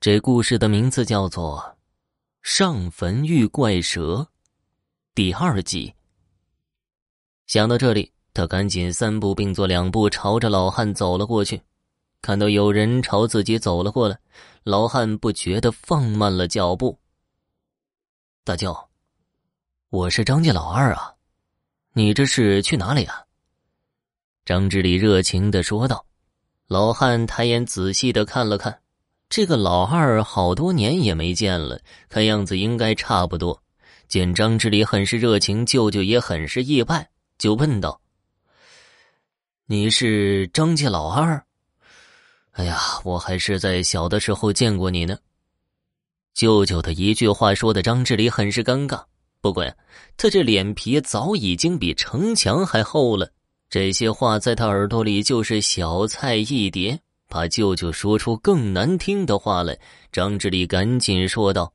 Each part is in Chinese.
这故事的名字叫做《上坟遇怪蛇》第二集。想到这里，他赶紧三步并作两步，朝着老汉走了过去。看到有人朝自己走了过来，老汉不觉得放慢了脚步。大舅，我是张家老二啊，你这是去哪里啊？张志礼热情的说道。老汉抬眼仔细的看了看。这个老二好多年也没见了，看样子应该差不多。见张志礼很是热情，舅舅也很是意外，就问道：“你是张家老二？哎呀，我还是在小的时候见过你呢。”舅舅的一句话说的张志礼很是尴尬。不过呀，他这脸皮早已经比城墙还厚了，这些话在他耳朵里就是小菜一碟。怕舅舅说出更难听的话来，张志礼赶紧说道：“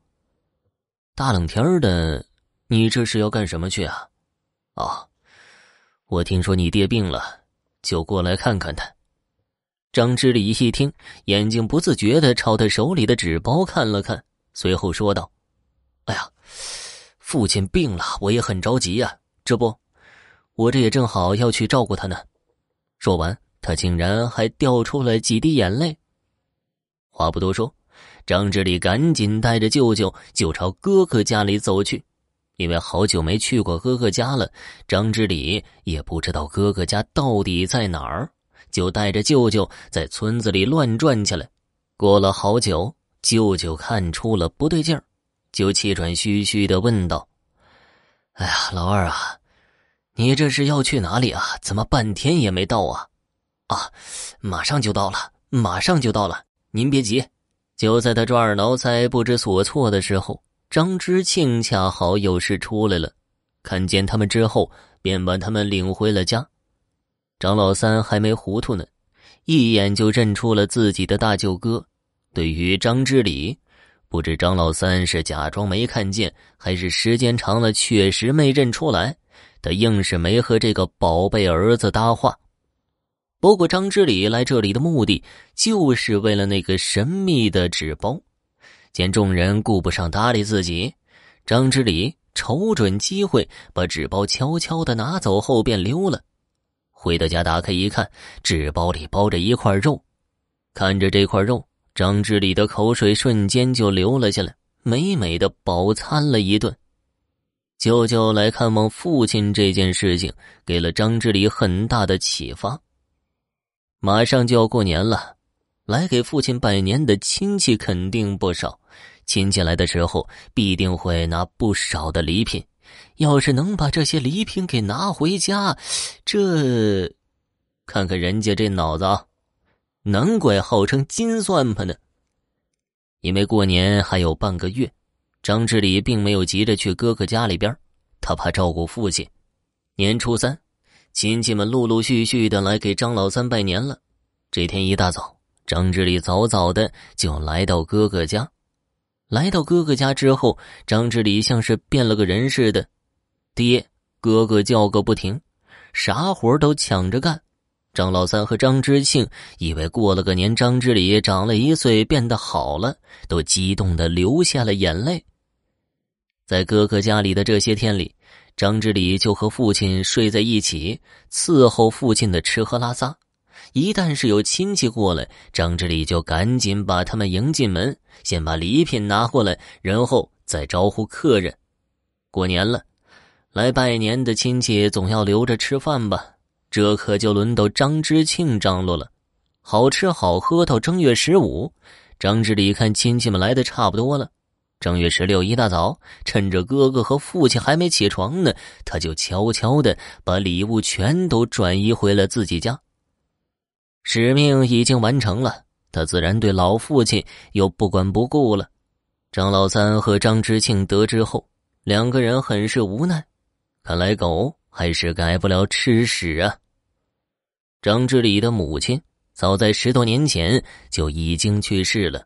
大冷天的，你这是要干什么去啊？”“啊，我听说你爹病了，就过来看看他。”张志礼一听，眼睛不自觉的朝他手里的纸包看了看，随后说道：“哎呀，父亲病了，我也很着急呀。这不，我这也正好要去照顾他呢。”说完。他竟然还掉出了几滴眼泪。话不多说，张志礼赶紧带着舅舅就朝哥哥家里走去。因为好久没去过哥哥家了，张志礼也不知道哥哥家到底在哪儿，就带着舅舅在村子里乱转起来。过了好久，舅舅看出了不对劲儿，就气喘吁吁的问道：“哎呀，老二啊，你这是要去哪里啊？怎么半天也没到啊？”啊，马上就到了，马上就到了，您别急。就在他抓耳挠腮、不知所措的时候，张知庆恰好有事出来了，看见他们之后，便把他们领回了家。张老三还没糊涂呢，一眼就认出了自己的大舅哥。对于张之礼，不知张老三是假装没看见，还是时间长了确实没认出来，他硬是没和这个宝贝儿子搭话。不过，张之礼来这里的目的就是为了那个神秘的纸包。见众人顾不上搭理自己，张之礼瞅准机会把纸包悄悄的拿走后便溜了。回到家，打开一看，纸包里包着一块肉。看着这块肉，张之礼的口水瞬间就流了下来，美美的饱餐了一顿。舅舅来看望父亲这件事情，给了张之礼很大的启发。马上就要过年了，来给父亲拜年的亲戚肯定不少。亲戚来的时候，必定会拿不少的礼品。要是能把这些礼品给拿回家，这看看人家这脑子啊，难怪号称金算盘呢。因为过年还有半个月，张志礼并没有急着去哥哥家里边，他怕照顾父亲。年初三。亲戚们陆陆续续的来给张老三拜年了。这天一大早，张志礼早早的就来到哥哥家。来到哥哥家之后，张志礼像是变了个人似的，爹、哥哥叫个不停，啥活都抢着干。张老三和张之庆以为过了个年，张志礼长了一岁，变得好了，都激动的流下了眼泪。在哥哥家里的这些天里。张志礼就和父亲睡在一起，伺候父亲的吃喝拉撒。一旦是有亲戚过来，张志礼就赶紧把他们迎进门，先把礼品拿过来，然后再招呼客人。过年了，来拜年的亲戚总要留着吃饭吧？这可就轮到张之庆张罗了，好吃好喝到正月十五。张志礼看亲戚们来的差不多了。正月十六一大早，趁着哥哥和父亲还没起床呢，他就悄悄的把礼物全都转移回了自己家。使命已经完成了，他自然对老父亲又不管不顾了。张老三和张之庆得知后，两个人很是无奈，看来狗还是改不了吃屎啊。张志礼的母亲早在十多年前就已经去世了。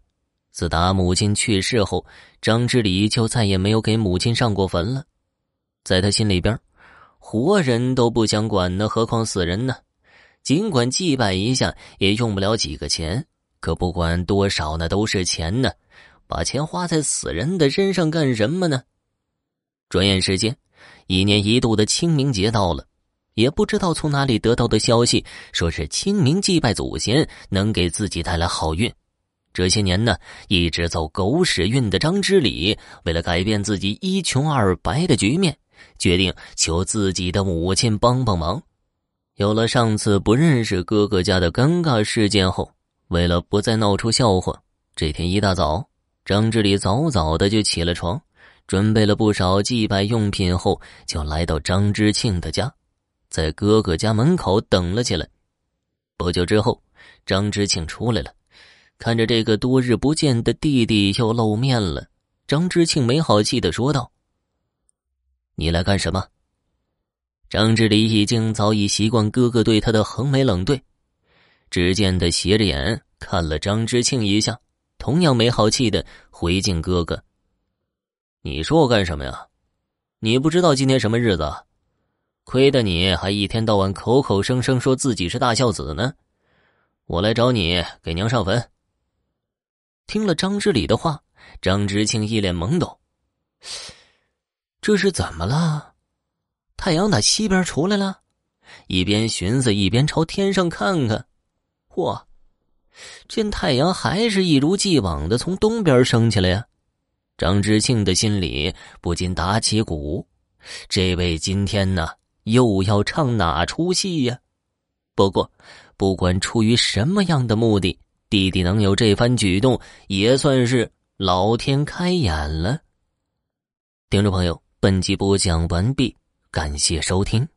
自打母亲去世后，张之礼就再也没有给母亲上过坟了。在他心里边，活人都不想管呢，何况死人呢？尽管祭拜一下也用不了几个钱，可不管多少，那都是钱呢。把钱花在死人的身上干什么呢？转眼时间，一年一度的清明节到了，也不知道从哪里得到的消息，说是清明祭拜祖先能给自己带来好运。这些年呢，一直走狗屎运的张之礼，为了改变自己一穷二白的局面，决定求自己的母亲帮帮忙。有了上次不认识哥哥家的尴尬事件后，为了不再闹出笑话，这天一大早，张之礼早早的就起了床，准备了不少祭拜用品后，就来到张之庆的家，在哥哥家门口等了起来。不久之后，张之庆出来了。看着这个多日不见的弟弟又露面了，张之庆没好气的说道：“你来干什么？”张之礼已经早已习惯哥哥对他的横眉冷对，只见他斜着眼看了张之庆一下，同样没好气的回敬哥哥：“你说我干什么呀？你不知道今天什么日子？亏得你还一天到晚口口声声说自己是大孝子呢！我来找你给娘上坟。”听了张之礼的话，张之庆一脸懵懂。这是怎么了？太阳打西边出来了？一边寻思，一边朝天上看看。嚯，见太阳还是一如既往的从东边升起来呀！张之庆的心里不禁打起鼓。这位今天呢，又要唱哪出戏呀？不过，不管出于什么样的目的。弟弟能有这番举动，也算是老天开眼了。听众朋友，本集播讲完毕，感谢收听。